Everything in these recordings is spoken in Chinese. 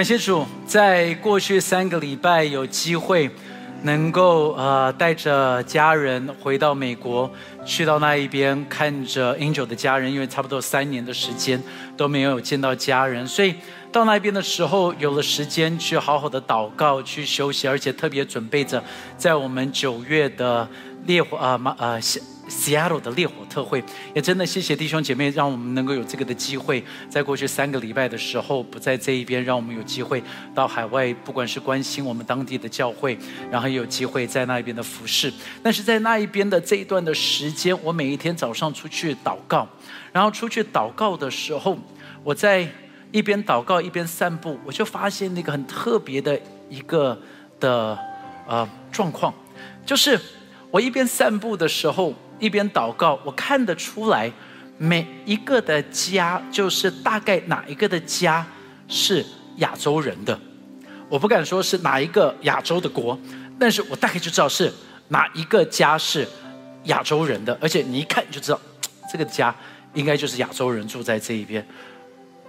感谢主，在过去三个礼拜有机会能够呃带着家人回到美国，去到那一边看着 Angel 的家人，因为差不多三年的时间都没有见到家人，所以到那边的时候有了时间去好好的祷告、去休息，而且特别准备着在我们九月的烈火啊马啊。Seattle 的烈火特会，也真的谢谢弟兄姐妹，让我们能够有这个的机会，在过去三个礼拜的时候不在这一边，让我们有机会到海外，不管是关心我们当地的教会，然后有机会在那一边的服侍。但是在那一边的这一段的时间，我每一天早上出去祷告，然后出去祷告的时候，我在一边祷告一边散步，我就发现那个很特别的一个的呃状况，就是我一边散步的时候。一边祷告，我看得出来，每一个的家就是大概哪一个的家是亚洲人的，我不敢说是哪一个亚洲的国，但是我大概就知道是哪一个家是亚洲人的，而且你一看就知道，这个家应该就是亚洲人住在这一边。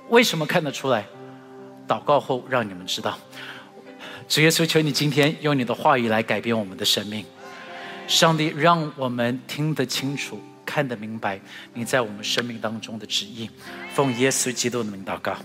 为什么看得出来？祷告后让你们知道，主耶稣，求你今天用你的话语来改变我们的生命。上帝让我们听得清楚、看得明白你在我们生命当中的旨意，奉耶稣基督的名祷告。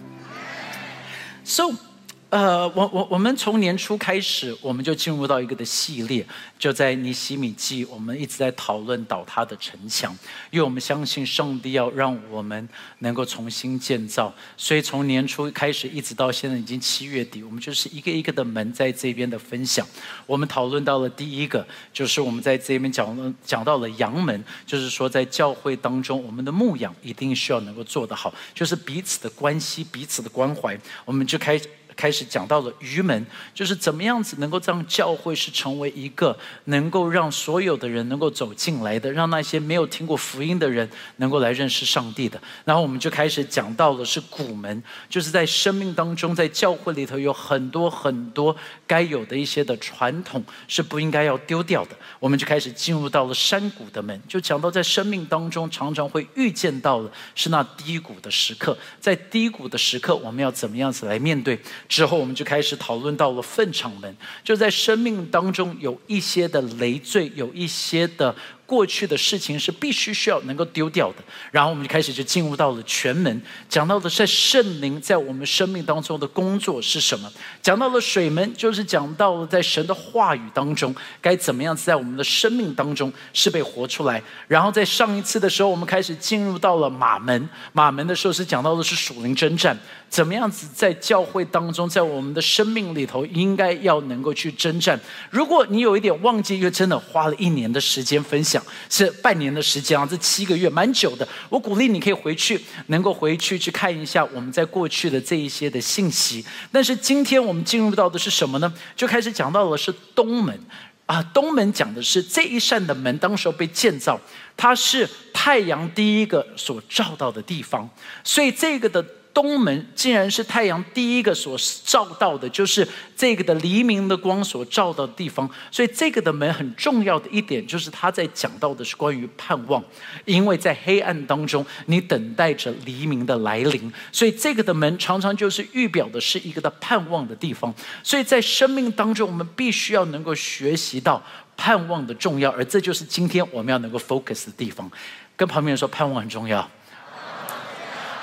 So。呃，我我我们从年初开始，我们就进入到一个的系列，就在尼西米记，我们一直在讨论倒塌的城墙，因为我们相信上帝要让我们能够重新建造，所以从年初开始一直到现在已经七月底，我们就是一个一个的门在这边的分享。我们讨论到了第一个，就是我们在这边讲讲到了阳门，就是说在教会当中，我们的牧养一定需要能够做得好，就是彼此的关系、彼此的关怀，我们就开。开始讲到了愚门，就是怎么样子能够让教会是成为一个能够让所有的人能够走进来的，让那些没有听过福音的人能够来认识上帝的。然后我们就开始讲到了是古门，就是在生命当中，在教会里头有很多很多该有的一些的传统是不应该要丢掉的。我们就开始进入到了山谷的门，就讲到在生命当中常常会遇见到了是那低谷的时刻，在低谷的时刻我们要怎么样子来面对？之后，我们就开始讨论到了粪场门，就在生命当中有一些的累赘，有一些的。过去的事情是必须需要能够丢掉的，然后我们就开始就进入到了全门，讲到的是圣灵在我们生命当中的工作是什么，讲到了水门，就是讲到了在神的话语当中该怎么样子在我们的生命当中是被活出来，然后在上一次的时候，我们开始进入到了马门，马门的时候是讲到的是属灵征战，怎么样子在教会当中，在我们的生命里头应该要能够去征战。如果你有一点忘记，因为真的花了一年的时间分享。是半年的时间啊，这七个月蛮久的。我鼓励你可以回去，能够回去去看一下我们在过去的这一些的信息。但是今天我们进入到的是什么呢？就开始讲到了是东门啊，东门讲的是这一扇的门，当时候被建造，它是太阳第一个所照到的地方，所以这个的。东门竟然是太阳第一个所照到的，就是这个的黎明的光所照到的地方。所以这个的门很重要的一点，就是他在讲到的是关于盼望，因为在黑暗当中，你等待着黎明的来临。所以这个的门常常就是预表的是一个的盼望的地方。所以在生命当中，我们必须要能够学习到盼望的重要，而这就是今天我们要能够 focus 的地方。跟旁边人说，盼望很重要。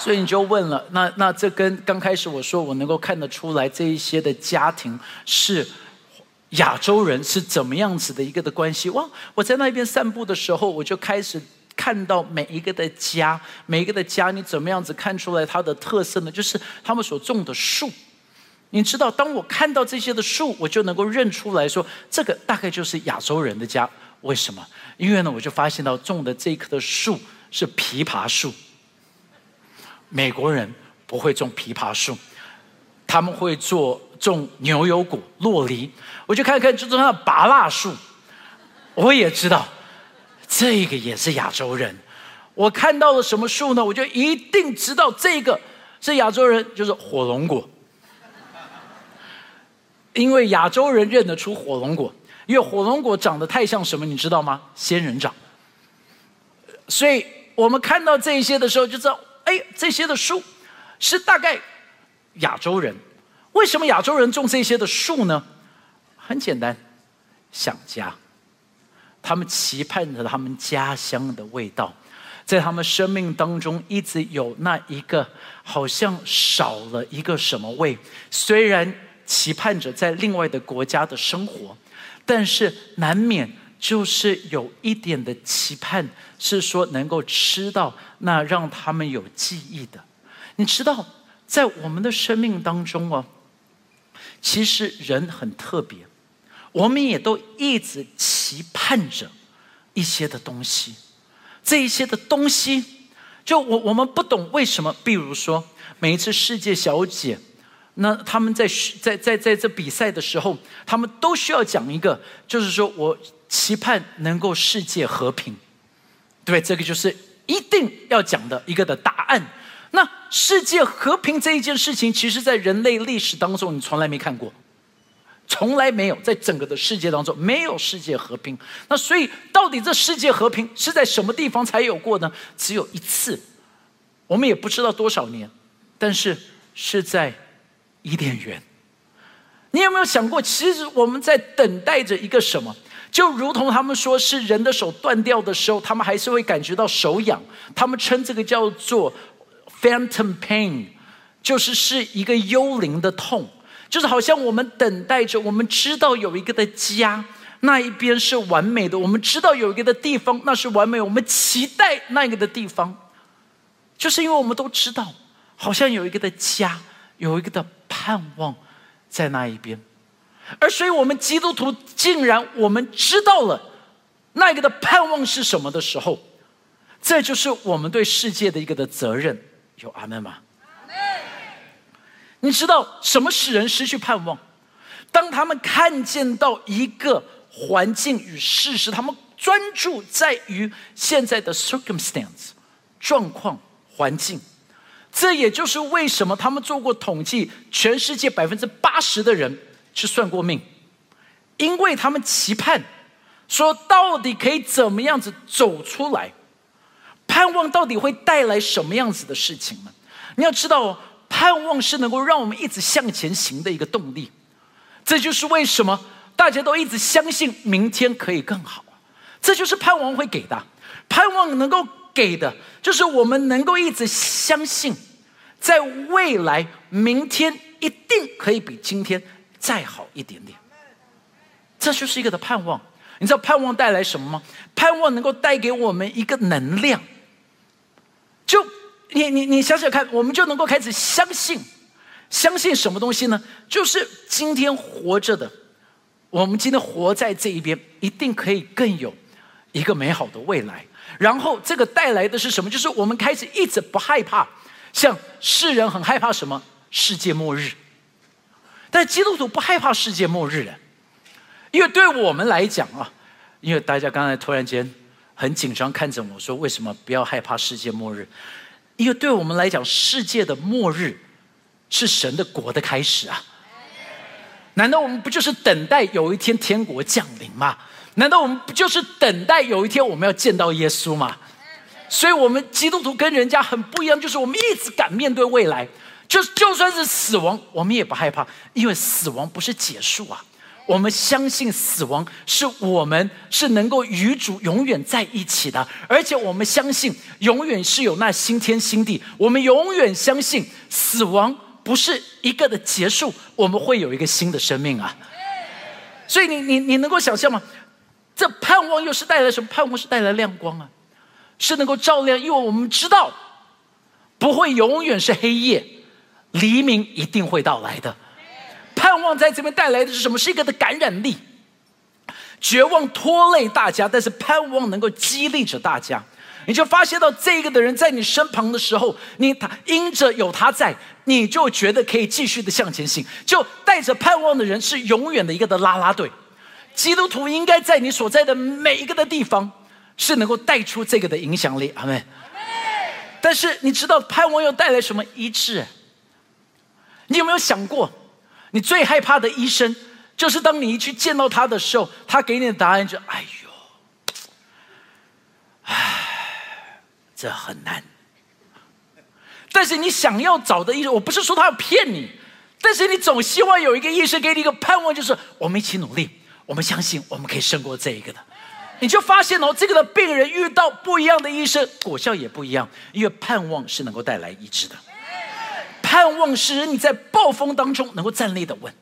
所以你就问了，那那这跟刚开始我说我能够看得出来这一些的家庭是亚洲人是怎么样子的一个的关系？哇！我在那边散步的时候，我就开始看到每一个的家，每一个的家，你怎么样子看出来它的特色呢？就是他们所种的树。你知道，当我看到这些的树，我就能够认出来说，这个大概就是亚洲人的家。为什么？因为呢，我就发现到种的这棵的树是枇杷树。美国人不会种枇杷树，他们会做种牛油果、洛梨。我就看看，就种那拔蜡树，我也知道，这个也是亚洲人。我看到了什么树呢？我就一定知道这个是亚洲人，就是火龙果。因为亚洲人认得出火龙果，因为火龙果长得太像什么，你知道吗？仙人掌。所以我们看到这些的时候，就知道。这些的树是大概亚洲人。为什么亚洲人种这些的树呢？很简单，想家。他们期盼着他们家乡的味道，在他们生命当中一直有那一个好像少了一个什么味。虽然期盼着在另外的国家的生活，但是难免就是有一点的期盼，是说能够吃到那让他们有记忆的。你知道，在我们的生命当中哦，其实人很特别。我们也都一直期盼着一些的东西，这一些的东西，就我我们不懂为什么。比如说，每一次世界小姐，那他们在在在在这比赛的时候，他们都需要讲一个，就是说我期盼能够世界和平，对，这个就是一定要讲的一个的答案。那世界和平这一件事情，其实在人类历史当中，你从来没看过。从来没有在整个的世界当中没有世界和平。那所以，到底这世界和平是在什么地方才有过呢？只有一次，我们也不知道多少年，但是是在伊甸园。你有没有想过，其实我们在等待着一个什么？就如同他们说是人的手断掉的时候，他们还是会感觉到手痒。他们称这个叫做 phantom pain，就是是一个幽灵的痛。就是好像我们等待着，我们知道有一个的家，那一边是完美的；我们知道有一个的地方，那是完美。我们期待那个的地方，就是因为我们都知道，好像有一个的家，有一个的盼望在那一边。而所以，我们基督徒竟然我们知道了那个的盼望是什么的时候，这就是我们对世界的一个的责任。有阿门吗？你知道什么使人失去盼望？当他们看见到一个环境与事实，他们专注在于现在的 circumstance 状况环境。这也就是为什么他们做过统计，全世界百分之八十的人去算过命，因为他们期盼说，到底可以怎么样子走出来？盼望到底会带来什么样子的事情呢？你要知道。盼望是能够让我们一直向前行的一个动力，这就是为什么大家都一直相信明天可以更好。这就是盼望会给的，盼望能够给的，就是我们能够一直相信，在未来明天一定可以比今天再好一点点。这就是一个的盼望。你知道盼望带来什么吗？盼望能够带给我们一个能量，就。你你你想想看，我们就能够开始相信，相信什么东西呢？就是今天活着的，我们今天活在这一边，一定可以更有一个美好的未来。然后这个带来的是什么？就是我们开始一直不害怕，像世人很害怕什么世界末日，但基督徒不害怕世界末日的，因为对我们来讲啊，因为大家刚才突然间很紧张看着我说，为什么不要害怕世界末日？因为对我们来讲，世界的末日是神的国的开始啊！难道我们不就是等待有一天天国降临吗？难道我们不就是等待有一天我们要见到耶稣吗？所以，我们基督徒跟人家很不一样，就是我们一直敢面对未来，就就算是死亡，我们也不害怕，因为死亡不是结束啊。我们相信死亡是我们是能够与主永远在一起的，而且我们相信永远是有那新天新地。我们永远相信死亡不是一个的结束，我们会有一个新的生命啊！所以你你你能够想象吗？这盼望又是带来什么？盼望是带来亮光啊，是能够照亮，因为我们知道不会永远是黑夜，黎明一定会到来的。盼望在这边带来的是什么？是一个的感染力。绝望拖累大家，但是盼望能够激励着大家。你就发现到这个的人在你身旁的时候，你他因着有他在，你就觉得可以继续的向前行。就带着盼望的人是永远的一个的拉拉队。基督徒应该在你所在的每一个的地方是能够带出这个的影响力。阿门。但是你知道盼望又带来什么医治？你有没有想过？你最害怕的医生，就是当你一去见到他的时候，他给你的答案就“哎呦，唉，这很难。”但是你想要找的医生，我不是说他要骗你，但是你总希望有一个医生给你一个盼望，就是我们一起努力，我们相信我们可以胜过这一个的。你就发现哦，这个的病人遇到不一样的医生，果效也不一样，因为盼望是能够带来医治的。盼望使你在暴风当中能够站立的稳，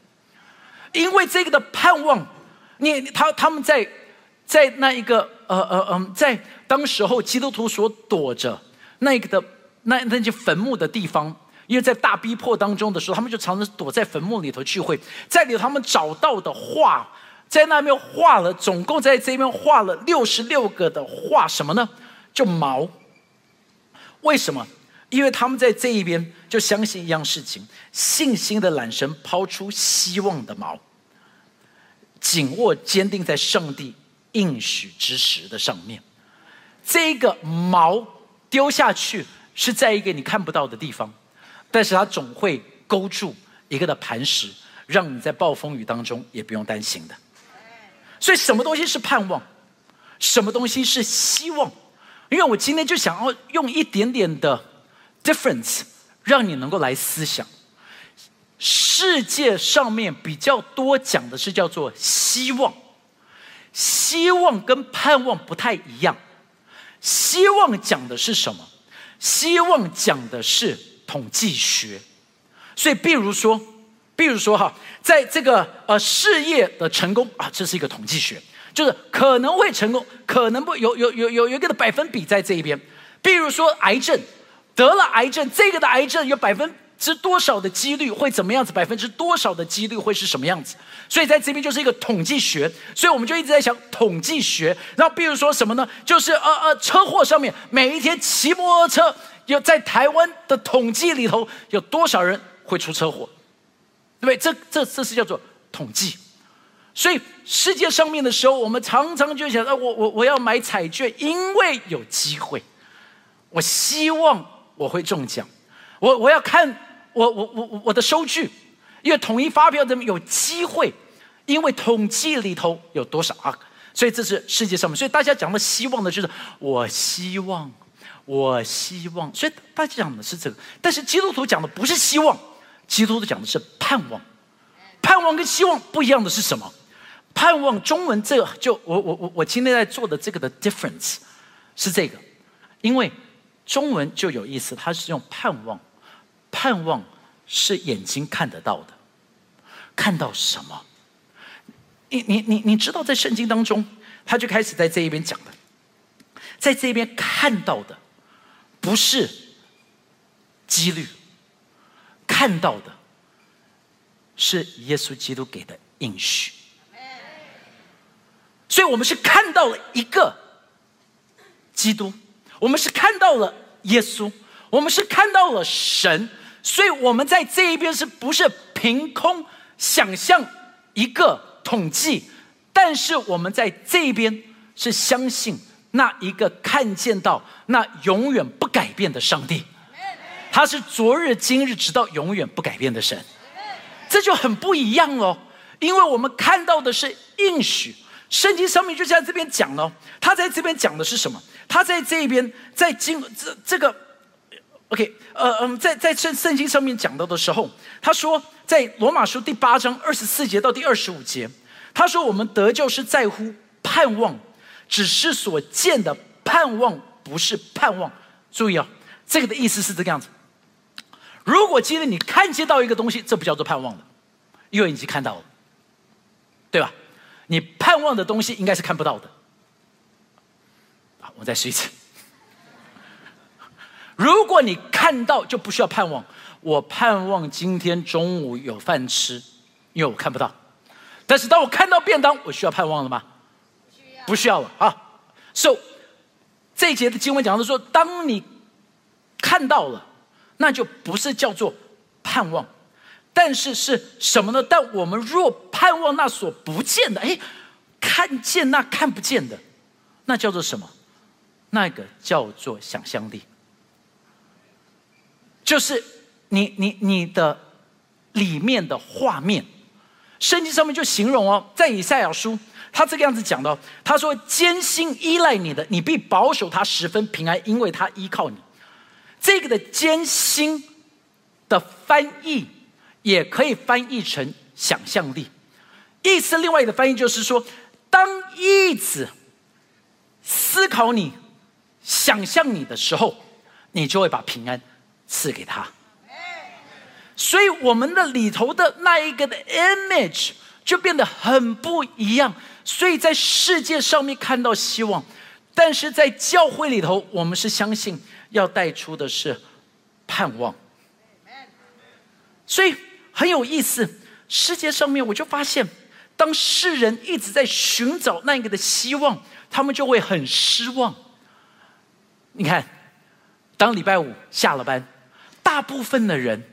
因为这个的盼望，你他他们在在那一个呃呃嗯，在当时候基督徒所躲着那个的那那些坟墓的地方。因为在大逼迫当中的时候，他们就常常躲在坟墓里头聚会，在里头他们找到的话，在那边画了，总共在这边画了六十六个的画，什么呢？就毛。为什么？因为他们在这一边就相信一样事情：信心的缆绳抛出希望的锚，紧握坚定在上帝应许之石的上面。这个锚丢下去是在一个你看不到的地方。但是它总会勾住一个的磐石，让你在暴风雨当中也不用担心的。所以，什么东西是盼望？什么东西是希望？因为我今天就想要用一点点的 difference，让你能够来思想。世界上面比较多讲的是叫做希望，希望跟盼望不太一样。希望讲的是什么？希望讲的是。统计学，所以，比如说，比如说哈，在这个呃事业的成功啊，这是一个统计学，就是可能会成功，可能不有有有有有一个的百分比在这一边。比如说癌症，得了癌症，这个的癌症有百分之多少的几率会怎么样子？百分之多少的几率会是什么样子？所以在这边就是一个统计学，所以我们就一直在想统计学。然后，比如说什么呢？就是呃呃，车祸上面每一天骑摩托车。有在台湾的统计里头，有多少人会出车祸？对不对？这这这是叫做统计。所以世界上面的时候，我们常常就想：，啊，我我我要买彩券，因为有机会，我希望我会中奖。我我要看我我我我的收据，因为统一发票的有机会，因为统计里头有多少啊？所以这是世界上面。所以大家讲的希望的就是我希望。我希望，所以大家讲的是这个，但是基督徒讲的不是希望，基督徒讲的是盼望。盼望跟希望不一样的是什么？盼望中文这个就我我我我今天在做的这个的 difference 是这个，因为中文就有意思，它是用盼望，盼望是眼睛看得到的，看到什么？你你你你知道在圣经当中，他就开始在这一边讲的，在这边看到的。不是几率，看到的是耶稣基督给的应许，所以我们是看到了一个基督，我们是看到了耶稣，我们是看到了神，所以我们在这一边是不是凭空想象一个统计？但是我们在这一边是相信。那一个看见到那永远不改变的上帝，他是昨日今日直到永远不改变的神，这就很不一样哦。因为我们看到的是应许，圣经上面就在这边讲了，他在这边讲的是什么？他在这边在经这这个，OK，呃嗯，在在圣圣经上面讲到的时候，他说在罗马书第八章二十四节到第二十五节，他说我们得救是在乎盼望。只是所见的盼望，不是盼望。注意哦，这个的意思是这个样子。如果今天你看见到一个东西，这不叫做盼望了，因为你已经看到了，对吧？你盼望的东西应该是看不到的。好，我再试一次。如果你看到，就不需要盼望。我盼望今天中午有饭吃，因为我看不到。但是当我看到便当，我需要盼望了吗？不需要了啊！So 这一节的经文讲的说，当你看到了，那就不是叫做盼望，但是是什么呢？但我们若盼望那所不见的，哎，看见那看不见的，那叫做什么？那个叫做想象力，就是你你你的里面的画面。圣经上面就形容哦，在以赛亚书。他这个样子讲的，他说：“艰辛依赖你的，你必保守他十分平安，因为他依靠你。”这个的艰辛的翻译，也可以翻译成想象力。意思另外一个翻译就是说，当一直思考你、想象你的时候，你就会把平安赐给他。所以我们的里头的那一个的 image 就变得很不一样。所以在世界上面看到希望，但是在教会里头，我们是相信要带出的是盼望。所以很有意思，世界上面我就发现，当世人一直在寻找那个的希望，他们就会很失望。你看，当礼拜五下了班，大部分的人，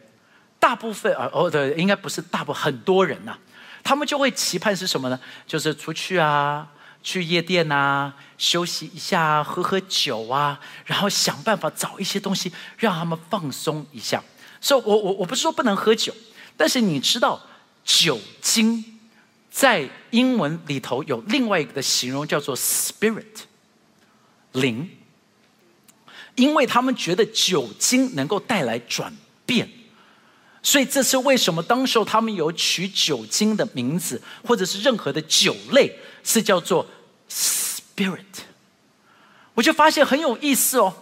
大部分啊，哦对，应该不是大部分，很多人呐。他们就会期盼是什么呢？就是出去啊，去夜店啊，休息一下，喝喝酒啊，然后想办法找一些东西让他们放松一下。所以，我我我不是说不能喝酒，但是你知道，酒精在英文里头有另外一个的形容叫做 spirit 灵，因为他们觉得酒精能够带来转变。所以这是为什么？当时候他们有取酒精的名字，或者是任何的酒类，是叫做 spirit。我就发现很有意思哦，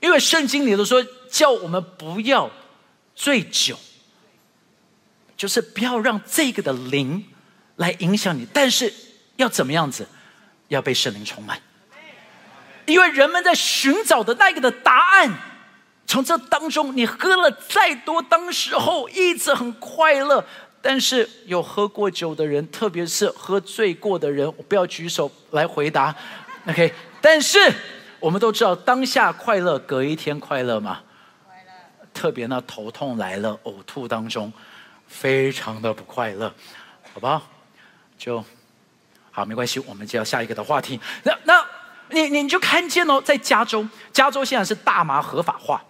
因为圣经里头说叫我们不要醉酒，就是不要让这个的灵来影响你，但是要怎么样子？要被圣灵充满，因为人们在寻找的那个的答案。从这当中，你喝了再多，当时候一直很快乐。但是有喝过酒的人，特别是喝醉过的人，不要举手来回答。OK，但是我们都知道，当下快乐，隔一天快乐吗？快乐。特别呢，头痛来了，呕吐当中，非常的不快乐，好不好？就好，没关系，我们就要下一个的话题。那那你你就看见哦，在加州，加州现在是大麻合法化。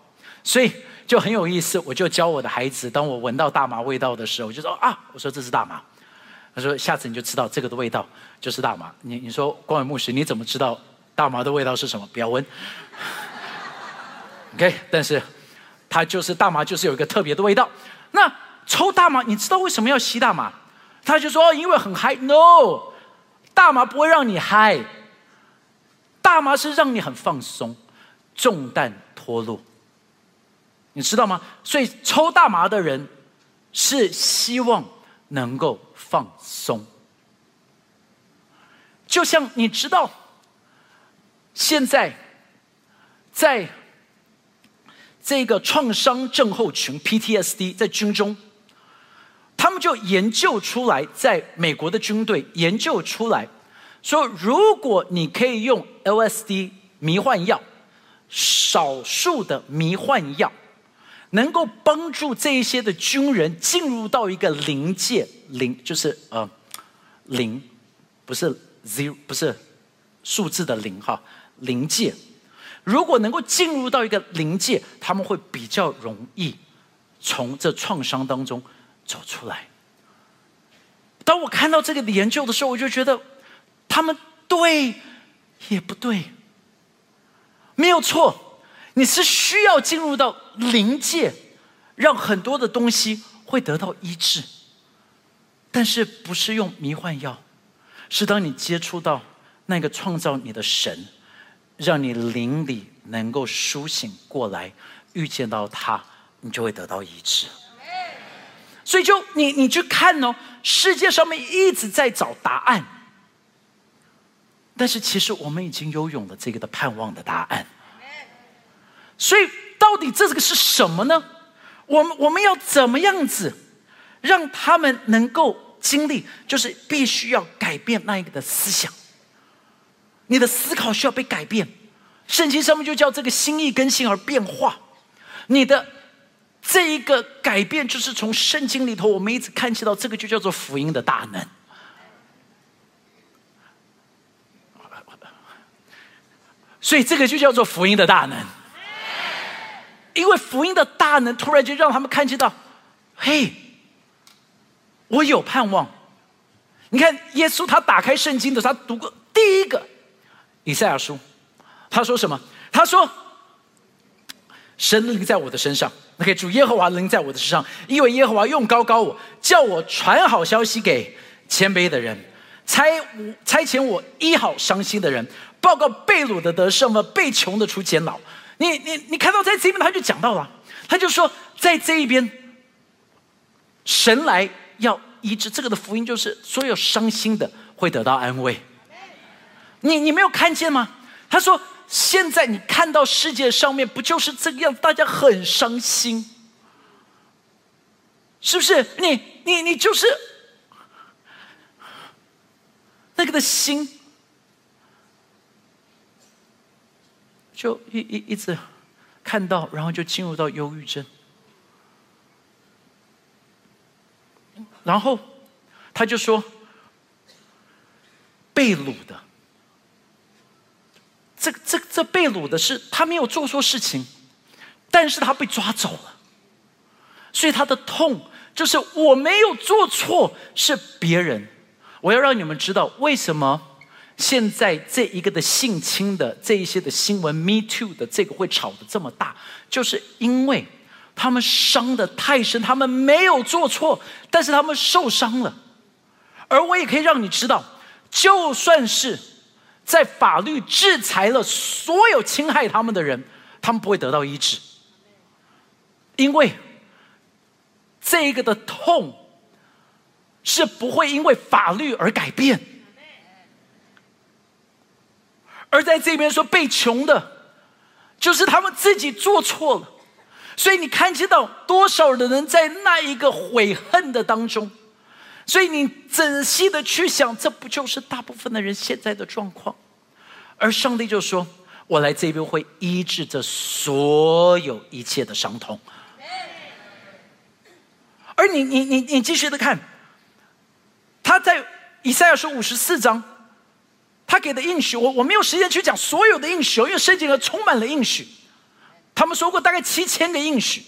所以就很有意思，我就教我的孩子，当我闻到大麻味道的时候，我就说啊，我说这是大麻。他说下次你就知道这个的味道就是大麻。你你说光伟牧师，你怎么知道大麻的味道是什么？不要闻。OK，但是它就是大麻，就是有一个特别的味道。那抽大麻，你知道为什么要吸大麻？他就说因为很嗨。No，大麻不会让你嗨，大麻是让你很放松，重担脱落。你知道吗？所以抽大麻的人是希望能够放松，就像你知道，现在在这个创伤症候群 （PTSD） 在军中，他们就研究出来，在美国的军队研究出来，说如果你可以用 LSD 迷幻药，少数的迷幻药。能够帮助这一些的军人进入到一个临界，临就是呃，零，不是 zero，不是数字的零哈，临界。如果能够进入到一个临界，他们会比较容易从这创伤当中走出来。当我看到这个的研究的时候，我就觉得他们对也不对，没有错。你是需要进入到灵界，让很多的东西会得到医治，但是不是用迷幻药，是当你接触到那个创造你的神，让你灵里能够苏醒过来，遇见到他，你就会得到医治。所以就你你去看哦，世界上面一直在找答案，但是其实我们已经拥有了这个的盼望的答案。所以，到底这个是什么呢？我们我们要怎么样子让他们能够经历？就是必须要改变那一个的思想，你的思考需要被改变。圣经上面就叫这个心意更新而变化。你的这一个改变，就是从圣经里头，我们一直看见到这个，就叫做福音的大能。所以，这个就叫做福音的大能。因为福音的大能，突然间让他们看见到，嘿，我有盼望。你看，耶稣他打开圣经的时候，他读过第一个以赛亚书，他说什么？他说：“神灵在我的身上可以主耶和华灵在我的身上，因为耶和华用高高我，叫我传好消息给谦卑的人，差差遣我医好伤心的人，报告被掳的得胜了，被穷的出监牢。你你你看到在这边他就讲到了，他就说在这一边，神来要医治这个的福音，就是所有伤心的会得到安慰。你你没有看见吗？他说。现在你看到世界上面不就是这个样？大家很伤心，是不是？你你你就是那个的心，就一一一直看到，然后就进入到忧郁症，然后他就说被掳的。这这这被掳的是他没有做错事情，但是他被抓走了，所以他的痛就是我没有做错，是别人。我要让你们知道为什么现在这一个的性侵的这一些的新闻，Me Too 的这个会吵得这么大，就是因为他们伤的太深，他们没有做错，但是他们受伤了。而我也可以让你知道，就算是。在法律制裁了所有侵害他们的人，他们不会得到医治，因为这个的痛是不会因为法律而改变。而在这边说被穷的，就是他们自己做错了，所以你看见到多少的人在那一个悔恨的当中。所以你仔细的去想，这不就是大部分的人现在的状况？而上帝就说：“我来这边会医治这所有一切的伤痛。”而你你你你继续的看，他在以赛亚书五十四章，他给的应许，我我没有时间去讲所有的应许，因为圣经里充满了应许。他们说过大概七千个应许。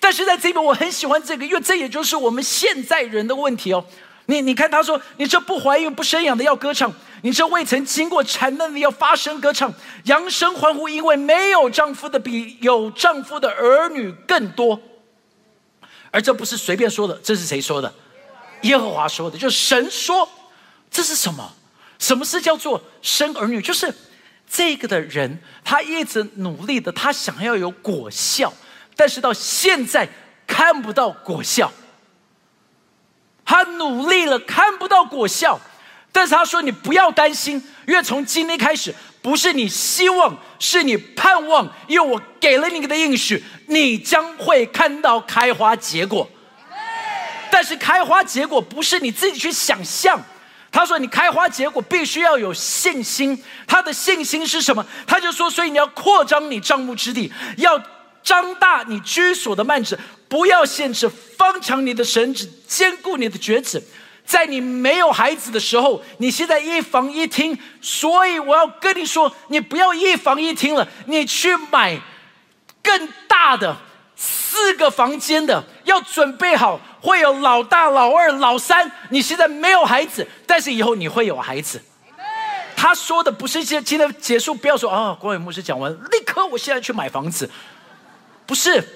但是在这边，我很喜欢这个，因为这也就是我们现在人的问题哦。你你看，他说：“你这不怀孕不生养的要歌唱，你这未曾经过产难的要发声歌唱，扬声欢呼，因为没有丈夫的比有丈夫的儿女更多。”而这不是随便说的，这是谁说的？耶和华说的，就是神说。这是什么？什么是叫做生儿女？就是这个的人，他一直努力的，他想要有果效。但是到现在看不到果效，他努力了看不到果效，但是他说你不要担心，因为从今天开始不是你希望，是你盼望，因为我给了你的应许，你将会看到开花结果。但是开花结果不是你自己去想象，他说你开花结果必须要有信心，他的信心是什么？他就说，所以你要扩张你帐幕之地，要。张大你居所的幔子，不要限制方强你的绳子，坚固你的橛子。在你没有孩子的时候，你现在一房一厅，所以我要跟你说，你不要一房一厅了，你去买更大的四个房间的，要准备好会有老大、老二、老三。你现在没有孩子，但是以后你会有孩子。他说的不是今今天结束，不要说啊，国伟牧师讲完，立刻我现在去买房子。不是，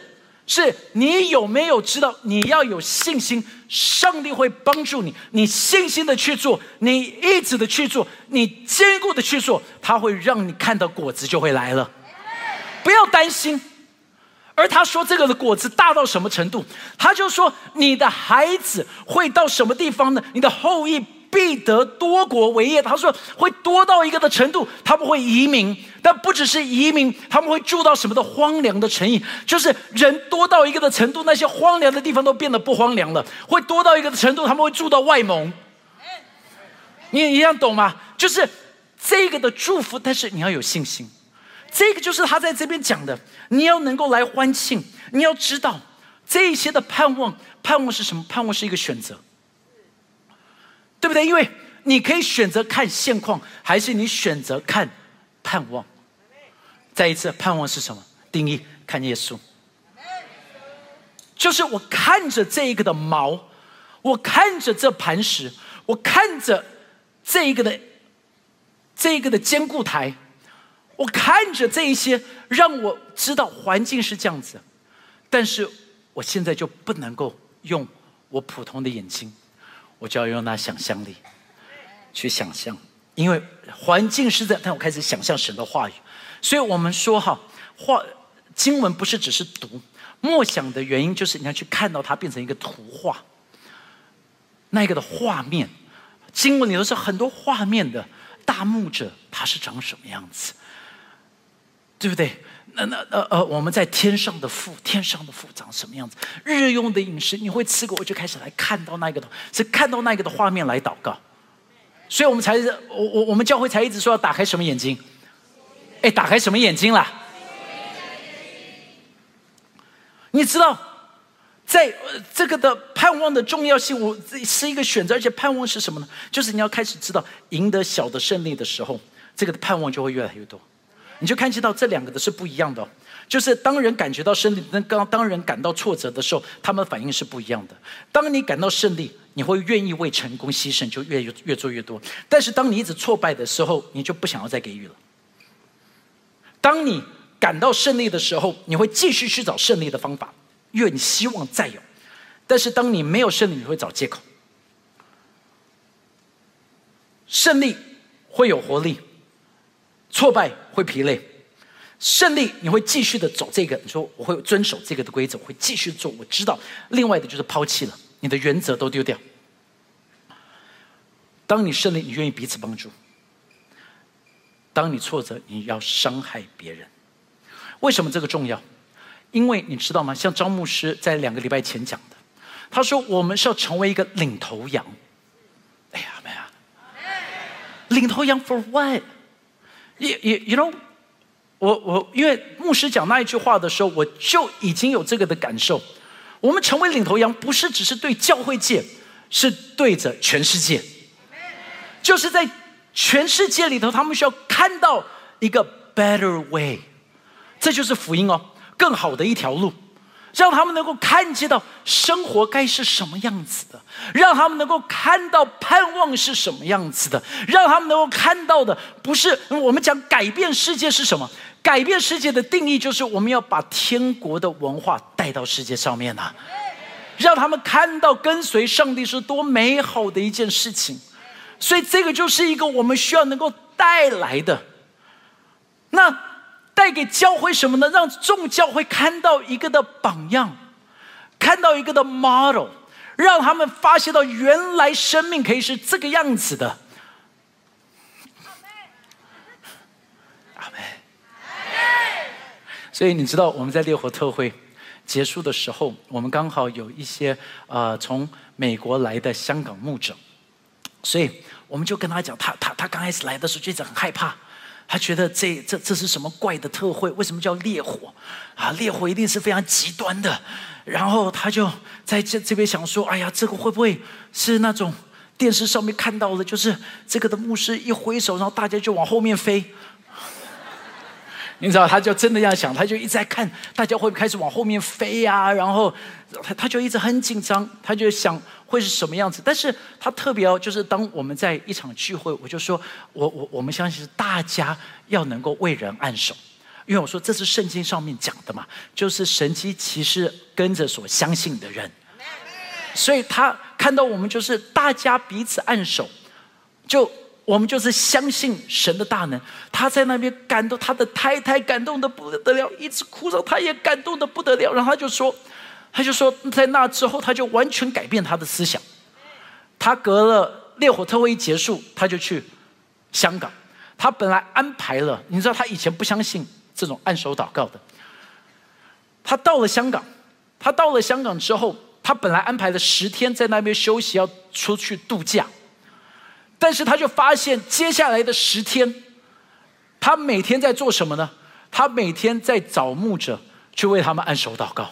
是你有没有知道？你要有信心，上帝会帮助你。你信心的去做，你一直的去做，你坚固的去做，他会让你看到果子就会来了。不要担心。而他说这个的果子大到什么程度？他就说你的孩子会到什么地方呢？你的后裔。必得多国为业。他说会多到一个的程度，他们会移民，但不只是移民，他们会住到什么的荒凉的城邑，就是人多到一个的程度，那些荒凉的地方都变得不荒凉了。会多到一个的程度，他们会住到外蒙。你一样懂吗？就是这个的祝福，但是你要有信心。这个就是他在这边讲的，你要能够来欢庆，你要知道这一些的盼望，盼望是什么？盼望是一个选择。对不对？因为你可以选择看现况，还是你选择看盼望。再一次，盼望是什么定义？看耶稣，就是我看着这一个的毛，我看着这磐石，我看着这一个的这一个的坚固台，我看着这一些，让我知道环境是这样子，但是我现在就不能够用我普通的眼睛，我就要用那想象力去想象，因为环境是在，但我开始想象神的话语。所以我们说哈，话经文不是只是读，默想的原因就是你要去看到它变成一个图画，那个的画面，经文里头是很多画面的。大牧者他是长什么样子？对不对？那那呃呃，我们在天上的父，天上的父长什么样子？日用的饮食你会吃过，我就开始来看到那个的，是看到那个的画面来祷告。所以我们才我我我们教会才一直说要打开什么眼睛？哎，打开什么眼睛啦？你知道，在这个的盼望的重要性，我是一个选择，而且盼望是什么呢？就是你要开始知道，赢得小的胜利的时候，这个的盼望就会越来越多。你就看见到这两个的是不一样的，就是当人感觉到胜利，跟刚当人感到挫折的时候，他们反应是不一样的。当你感到胜利，你会愿意为成功牺牲，就越越做越多；但是当你一直挫败的时候，你就不想要再给予了。当你感到胜利的时候，你会继续去找胜利的方法，因为你希望再有；但是当你没有胜利，你会找借口。胜利会有活力。挫败会疲累，胜利你会继续的走这个。你说我会遵守这个的规则，会继续做。我知道，另外的就是抛弃了，你的原则都丢掉。当你胜利，你愿意彼此帮助；当你挫折，你要伤害别人。为什么这个重要？因为你知道吗？像张牧师在两个礼拜前讲的，他说我们是要成为一个领头羊。哎呀，妈呀，领头羊 for what？也也，you know，我我因为牧师讲那一句话的时候，我就已经有这个的感受。我们成为领头羊，不是只是对教会界，是对着全世界。就是在全世界里头，他们需要看到一个 better way，这就是福音哦，更好的一条路。让他们能够看见到生活该是什么样子的，让他们能够看到盼望是什么样子的，让他们能够看到的不是我们讲改变世界是什么？改变世界的定义就是我们要把天国的文化带到世界上面呐，让他们看到跟随上帝是多美好的一件事情。所以这个就是一个我们需要能够带来的那。带给教会什么呢？让众教会看到一个的榜样，看到一个的 model，让他们发现到原来生命可以是这个样子的。阿门。所以你知道我们在烈火特会结束的时候，我们刚好有一些呃从美国来的香港牧者，所以我们就跟他讲，他他他刚开始来的时候就一直很害怕。他觉得这这这是什么怪的特会？为什么叫烈火？啊，烈火一定是非常极端的。然后他就在这这边想说：“哎呀，这个会不会是那种电视上面看到的？就是这个的牧师一挥手，然后大家就往后面飞。”你知道，他就真的这样想，他就一直在看大家会开始往后面飞呀。然后他他就一直很紧张，他就想。会是什么样子？但是他特别哦，就是当我们在一场聚会，我就说，我我我们相信是大家要能够为人按手，因为我说这是圣经上面讲的嘛，就是神机骑士跟着所相信的人，所以他看到我们就是大家彼此按手，就我们就是相信神的大能。他在那边感动他的太太，感动的不得了，一直哭着，他也感动的不得了，然后他就说。他就说，在那之后，他就完全改变他的思想。他隔了烈火特会一结束，他就去香港。他本来安排了，你知道，他以前不相信这种按手祷告的。他到了香港，他到了香港之后，他本来安排了十天在那边休息，要出去度假。但是他就发现，接下来的十天，他每天在做什么呢？他每天在找牧者去为他们按手祷告。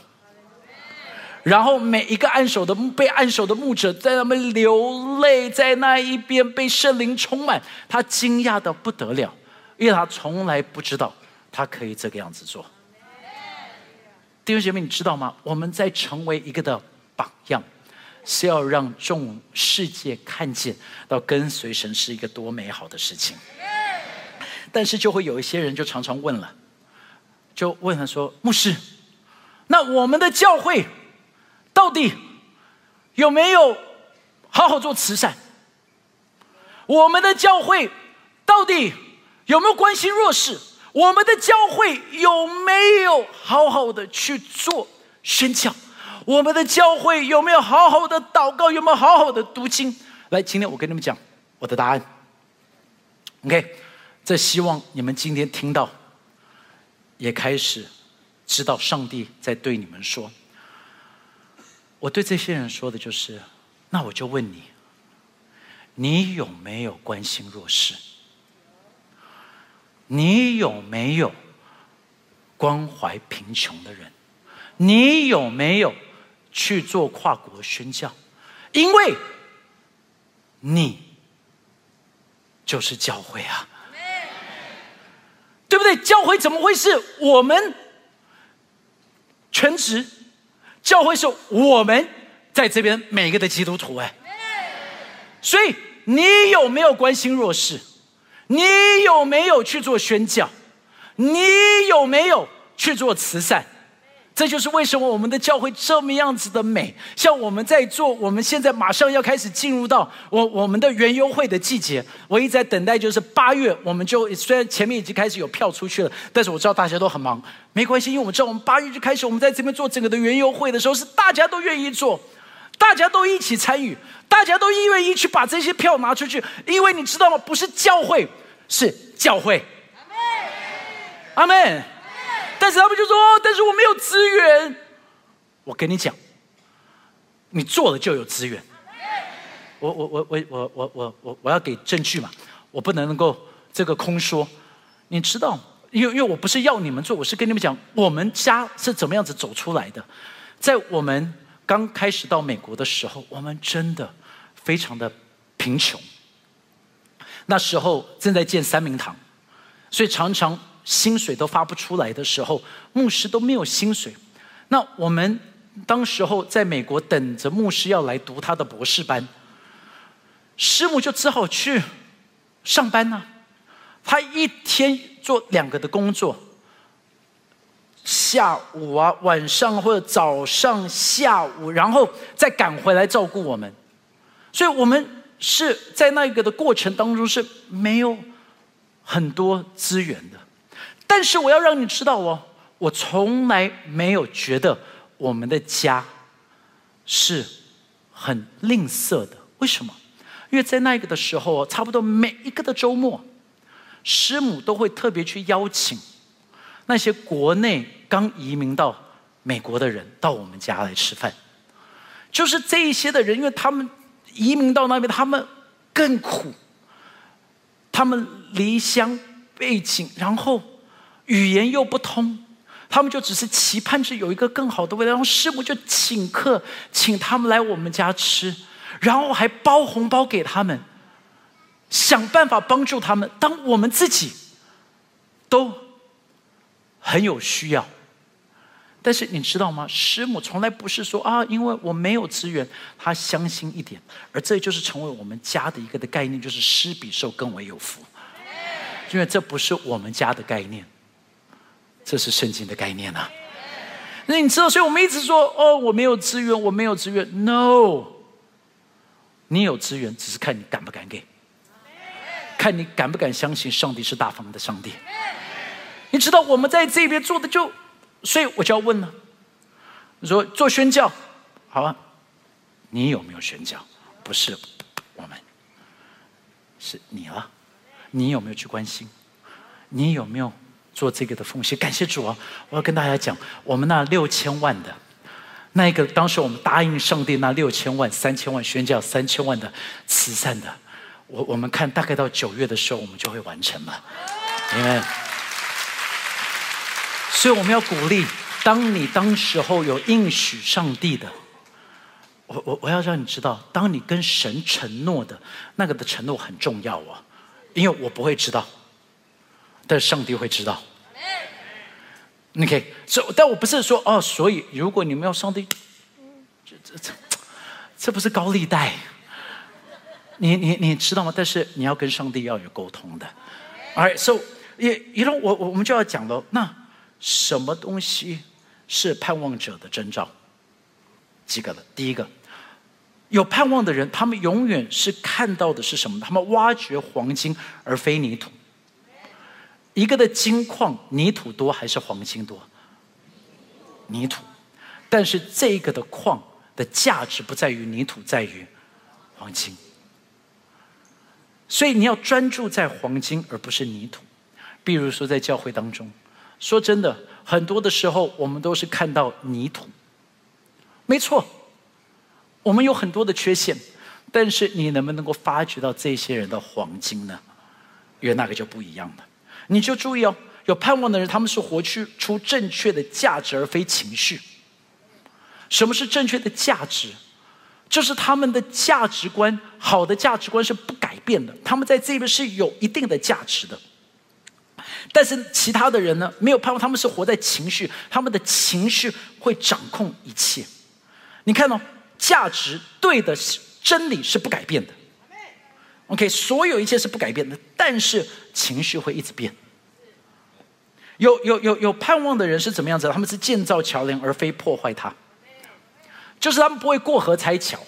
然后每一个按手的被按手的牧者在那边流泪，在那一边被圣灵充满，他惊讶的不得了，因为他从来不知道他可以这个样子做。弟兄姐妹，你知道吗？我们在成为一个的榜样，是要让众世界看见到跟随神是一个多美好的事情。但是就会有一些人就常常问了，就问他说：“牧师，那我们的教会到底有没有好好做慈善？我们的教会到底有没有关心弱势？我们的教会有没有好好的去做宣教？我们的教会有没有好好的祷告？有没有好好的读经？来，今天我跟你们讲我的答案。OK。”这希望你们今天听到，也开始知道上帝在对你们说。我对这些人说的就是：那我就问你，你有没有关心弱势？你有没有关怀贫穷的人？你有没有去做跨国宣教？因为你就是教会啊！对不对？教会怎么会是我们全职？教会是我们在这边每一个的基督徒哎。所以你有没有关心弱势？你有没有去做宣教？你有没有去做慈善？这就是为什么我们的教会这么样子的美。像我们在做，我们现在马上要开始进入到我我们的园游会的季节。我一直在等待，就是八月，我们就虽然前面已经开始有票出去了，但是我知道大家都很忙，没关系，因为我们知道我们八月就开始，我们在这边做整个的园游会的时候，是大家都愿意做，大家都一起参与，大家都愿意去把这些票拿出去，因为你知道吗？不是教会，是教会。阿门。阿门。但是他们就说：“但是我没有资源。”我跟你讲，你做了就有资源。我我我我我我我我我要给证据嘛，我不能够这个空说。你知道，因为因为我不是要你们做，我是跟你们讲，我们家是怎么样子走出来的。在我们刚开始到美国的时候，我们真的非常的贫穷。那时候正在建三明堂，所以常常。薪水都发不出来的时候，牧师都没有薪水。那我们当时候在美国等着牧师要来读他的博士班，师母就只好去上班呢。他一天做两个的工作，下午啊、晚上或者早上、下午，然后再赶回来照顾我们。所以我们是在那个的过程当中是没有很多资源的。但是我要让你知道哦，我从来没有觉得我们的家是很吝啬的。为什么？因为在那个的时候，差不多每一个的周末，师母都会特别去邀请那些国内刚移民到美国的人到我们家来吃饭。就是这一些的人，因为他们移民到那边，他们更苦，他们离乡背井，然后。语言又不通，他们就只是期盼着有一个更好的未来。然后师母就请客，请他们来我们家吃，然后还包红包给他们，想办法帮助他们。当我们自己都很有需要，但是你知道吗？师母从来不是说啊，因为我没有资源，他相信一点，而这就是成为我们家的一个的概念，就是施比受更为有福。因为这不是我们家的概念。这是圣经的概念呐。那你知道，所以我们一直说哦，我没有资源，我没有资源。No，你有资源，只是看你敢不敢给，看你敢不敢相信上帝是大方的上帝。你知道我们在这边做的就，所以我就要问了。你说做宣教，好啊，你有没有宣教？不是我们，是你了。你有没有去关心？你有没有？做这个的奉献，感谢主啊！我要跟大家讲，我们那六千万的，那一个当时我们答应上帝那六千万、三千万宣教、三千万的慈善的，我我们看大概到九月的时候，我们就会完成了，因为，所以我们要鼓励，当你当时候有应许上帝的，我我我要让你知道，当你跟神承诺的那个的承诺很重要啊，因为我不会知道。但上帝会知道。你可以，这但我不是说哦，所以如果你们要上帝，这这这，这不是高利贷。你你你知道吗？但是你要跟上帝要有沟通的。Alright, so 也一路我我们就要讲了，那什么东西是盼望者的征兆？几个了？第一个，有盼望的人，他们永远是看到的是什么？他们挖掘黄金而非泥土。一个的金矿泥土多还是黄金多？泥土。但是这个的矿的价值不在于泥土，在于黄金。所以你要专注在黄金，而不是泥土。比如说在教会当中，说真的，很多的时候我们都是看到泥土。没错，我们有很多的缺陷，但是你能不能够发掘到这些人的黄金呢？因为那个就不一样了。你就注意哦，有盼望的人，他们是活出出正确的价值，而非情绪。什么是正确的价值？就是他们的价值观，好的价值观是不改变的。他们在这边是有一定的价值的，但是其他的人呢，没有盼望，他们是活在情绪，他们的情绪会掌控一切。你看哦，价值对的真理是不改变的。OK，所有一切是不改变的，但是情绪会一直变。有有有有盼望的人是怎么样子？他们是建造桥梁，而非破坏它。就是他们不会过河拆桥，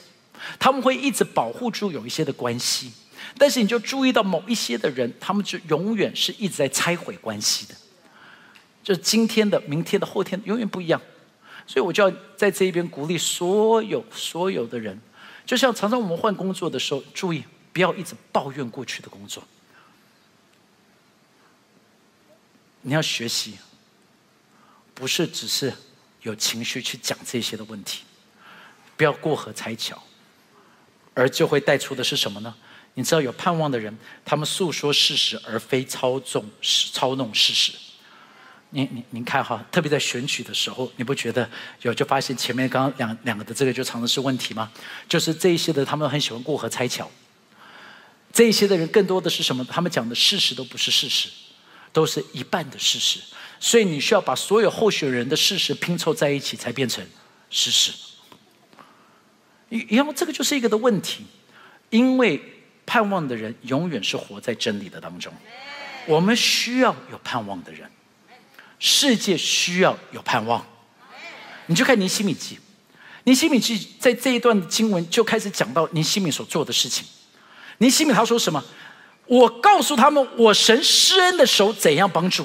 他们会一直保护住有一些的关系，但是你就注意到某一些的人，他们就永远是一直在拆毁关系的，就是今天的、明天的、后天永远不一样，所以我就要在这一边鼓励所有所有的人，就像常常我们换工作的时候，注意不要一直抱怨过去的工作，你要学习，不是只是有情绪去讲这些的问题。不要过河拆桥，而就会带出的是什么呢？你知道有盼望的人，他们诉说事实，而非操纵、操弄事实。您、您、您看哈，特别在选举的时候，你不觉得有就发现前面刚刚两两个的这个就常常是问题吗？就是这一些的，他们很喜欢过河拆桥。这一些的人更多的是什么？他们讲的事实都不是事实，都是一半的事实。所以你需要把所有候选人的事实拼凑在一起，才变成事实。然后这个就是一个的问题，因为盼望的人永远是活在真理的当中。我们需要有盼望的人，世界需要有盼望。你就看尼西米记，尼西米记在这一段经文就开始讲到尼西米所做的事情。尼西米他说什么？我告诉他们，我神施恩的手怎样帮助。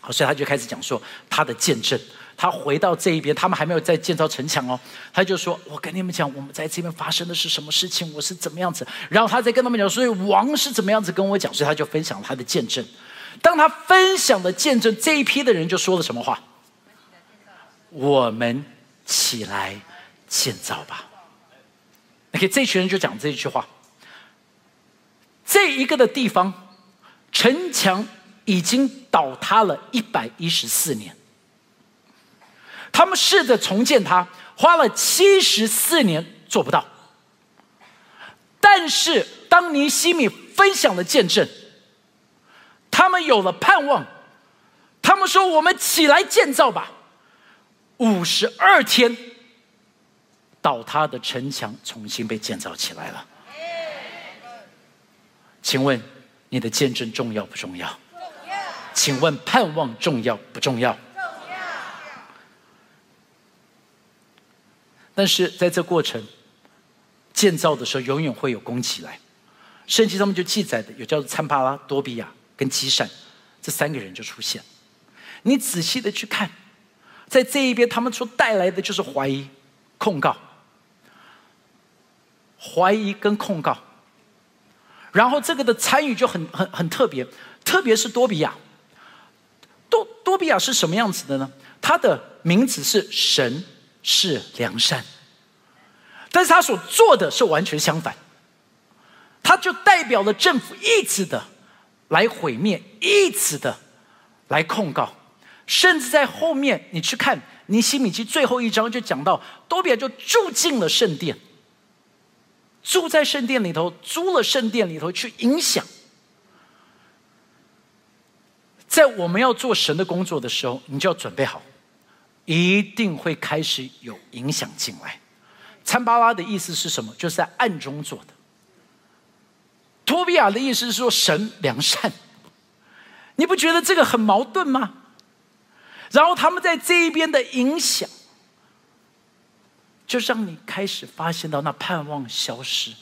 好，所以他就开始讲说他的见证。他回到这一边，他们还没有在建造城墙哦。他就说：“我跟你们讲，我们在这边发生的是什么事情，我是怎么样子。”然后他再跟他们讲，所以王是怎么样子跟我讲，所以他就分享他的见证。当他分享的见证，这一批的人就说了什么话？我们起来建造吧。OK，这群人就讲这一句话。这一个的地方，城墙已经倒塌了一百一十四年。他们试着重建它，花了七十四年做不到。但是当尼西米分享了见证，他们有了盼望。他们说：“我们起来建造吧！”五十二天，倒塌的城墙重新被建造起来了。请问你的见证重要不重要？重要。请问盼望重要不重要？重要但是在这过程建造的时候，永远会有攻击来。圣经上面就记载的有叫做参巴拉、多比亚跟基善这三个人就出现。你仔细的去看，在这一边，他们所带来的就是怀疑、控告、怀疑跟控告。然后这个的参与就很很很特别，特别是多比亚。多多比亚是什么样子的呢？他的名字是神。是良善，但是他所做的是完全相反，他就代表了政府一直的来毁灭，一直的来控告，甚至在后面你去看尼西米记最后一章就讲到多比亚就住进了圣殿，住在圣殿里头，租了圣殿里头去影响，在我们要做神的工作的时候，你就要准备好。一定会开始有影响进来。参巴拉的意思是什么？就是在暗中做的。托比亚的意思是说神良善。你不觉得这个很矛盾吗？然后他们在这一边的影响，就让你开始发现到那盼望消失。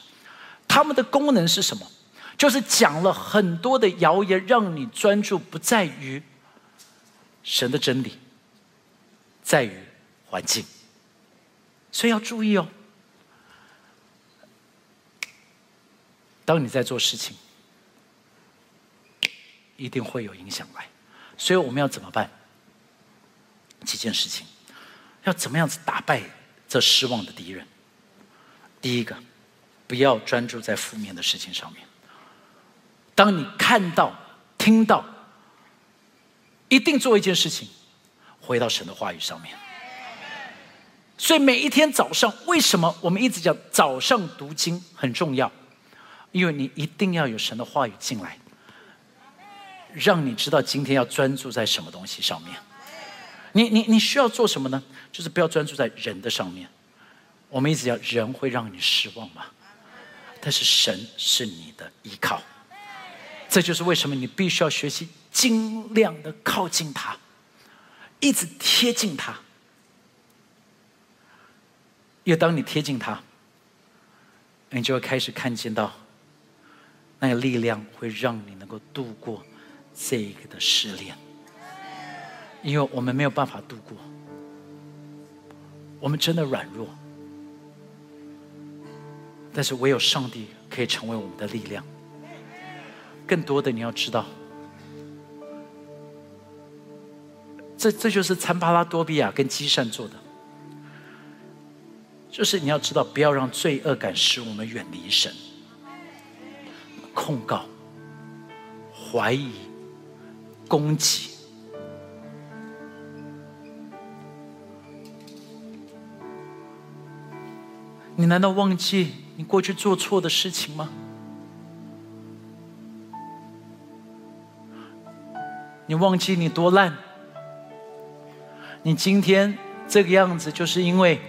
他们的功能是什么？就是讲了很多的谣言，让你专注不在于神的真理，在于环境。所以要注意哦。当你在做事情，一定会有影响来。所以我们要怎么办？几件事情，要怎么样子打败这失望的敌人？第一个，不要专注在负面的事情上面。当你看到、听到，一定做一件事情，回到神的话语上面。所以每一天早上，为什么我们一直讲早上读经很重要？因为你一定要有神的话语进来，让你知道今天要专注在什么东西上面。你你你需要做什么呢？就是不要专注在人的上面。我们一直讲人会让你失望吗？但是神是你的依靠，这就是为什么你必须要学习尽量的靠近他，一直贴近他。因为当你贴近他，你就会开始看见到那个力量，会让你能够度过这个的试炼。因为我们没有办法度过，我们真的软弱，但是唯有上帝可以成为我们的力量。更多的你要知道，这这就是参巴拉多比亚跟基善做的，就是你要知道，不要让罪恶感使我们远离神，控告、怀疑、攻击。你难道忘记你过去做错的事情吗？你忘记你多烂？你今天这个样子，就是因为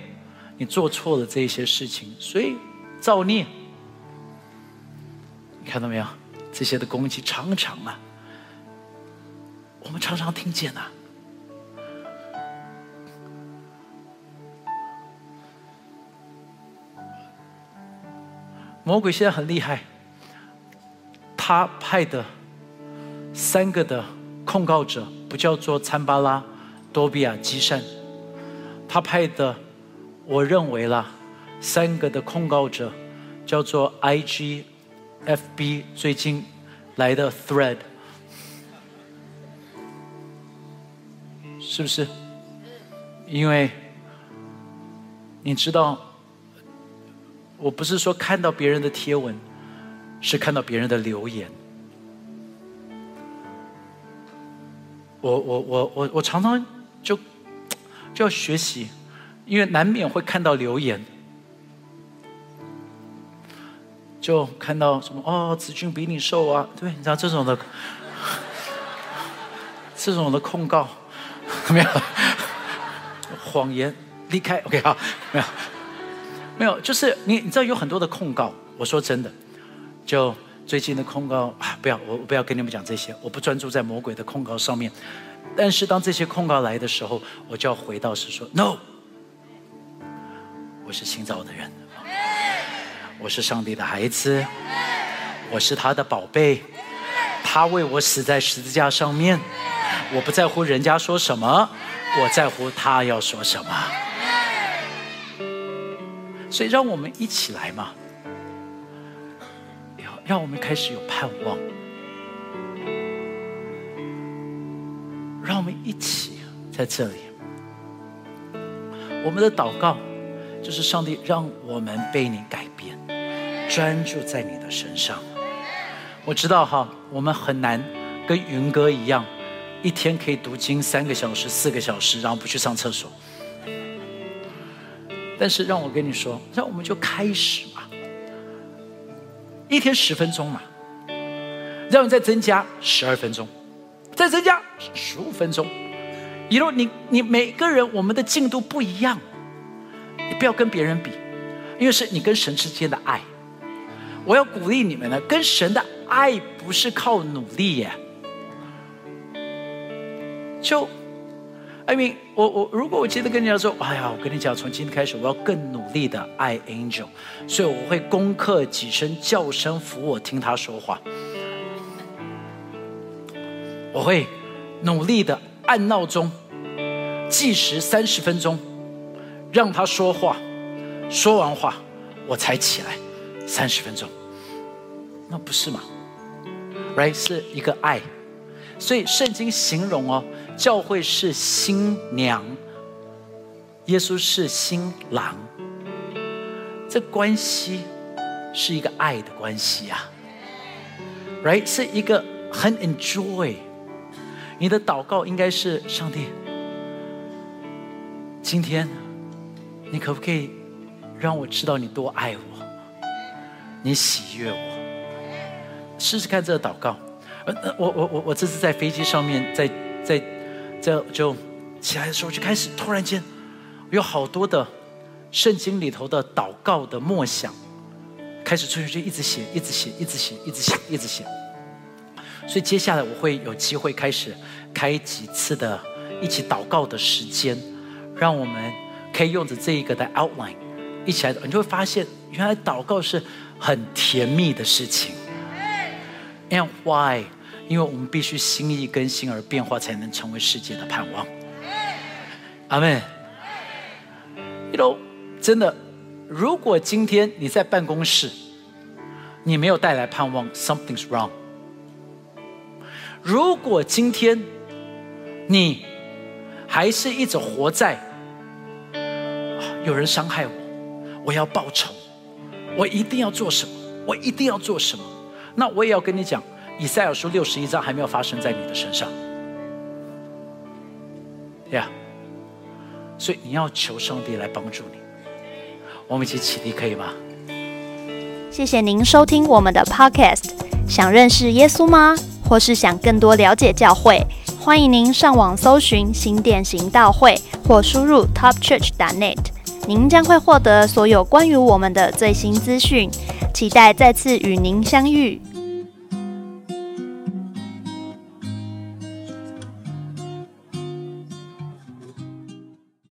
你做错了这些事情，所以造孽。你看到没有？这些的攻击常常啊，我们常常听见啊。魔鬼现在很厉害，他派的三个的控告者不叫做参巴拉、多比亚、基善，他派的，我认为啦，三个的控告者叫做 I G F B 最近来的 Thread，是不是？因为你知道。我不是说看到别人的贴文，是看到别人的留言。我我我我我常常就就要学习，因为难免会看到留言，就看到什么哦，子君比你瘦啊，对，你知道这种的，这种的控告，没有谎言，离开，OK 好，没有。没有，就是你，你知道有很多的控告。我说真的，就最近的控告，不要，我我不要跟你们讲这些，我不专注在魔鬼的控告上面。但是当这些控告来的时候，我就要回到是说，no，我是新造的人，我是上帝的孩子，我是他的宝贝，他为我死在十字架上面，我不在乎人家说什么，我在乎他要说什么。所以，让我们一起来嘛，要让我们开始有盼望，让我们一起在这里。我们的祷告就是上帝让我们被你改变，专注在你的身上。我知道哈，我们很难跟云哥一样，一天可以读经三个小时、四个小时，然后不去上厕所。但是让我跟你说，让我们就开始嘛，一天十分钟嘛，让你再增加十二分钟，再增加十五分钟。以后你你每个人我们的进度不一样，你不要跟别人比，因为是你跟神之间的爱。我要鼓励你们呢，跟神的爱不是靠努力耶，就，I mean，我我如果我今天跟你讲说，哎呀，我跟你讲，从今天开始，我要更努力的爱 Angel，所以我会攻克几声叫声服我听他说话，我会努力的按闹钟计时三十分钟，让他说话，说完话我才起来，三十分钟，那不是吗？Right，是一个爱。所以圣经形容哦，教会是新娘，耶稣是新郎，这关系是一个爱的关系啊，right？是一个很 enjoy。你的祷告应该是上帝，今天你可不可以让我知道你多爱我，你喜悦我？试试看这个祷告。呃，我我我我这次在飞机上面，在在在就起来的时候，就开始突然间有好多的圣经里头的祷告的默想，开始出去就一直写，一直写，一直写，一直写，一直写。所以接下来我会有机会开始开几次的一起祷告的时间，让我们可以用着这一个的 outline 一起来，你就会发现原来祷告是很甜蜜的事情。And why？因为我们必须心意更新而变化，才能成为世界的盼望。阿门。You know，真的，如果今天你在办公室，你没有带来盼望，something's wrong。如果今天你还是一直活在有人伤害我，我要报仇，我一定要做什么，我一定要做什么，那我也要跟你讲。以赛尔书六十一章还没有发生在你的身上，呀，所以你要求上帝来帮助你。我们一起起立，可以吗？谢谢您收听我们的 Podcast。想认识耶稣吗？或是想更多了解教会？欢迎您上网搜寻新店行道会，或输入 topchurch.net，您将会获得所有关于我们的最新资讯。期待再次与您相遇。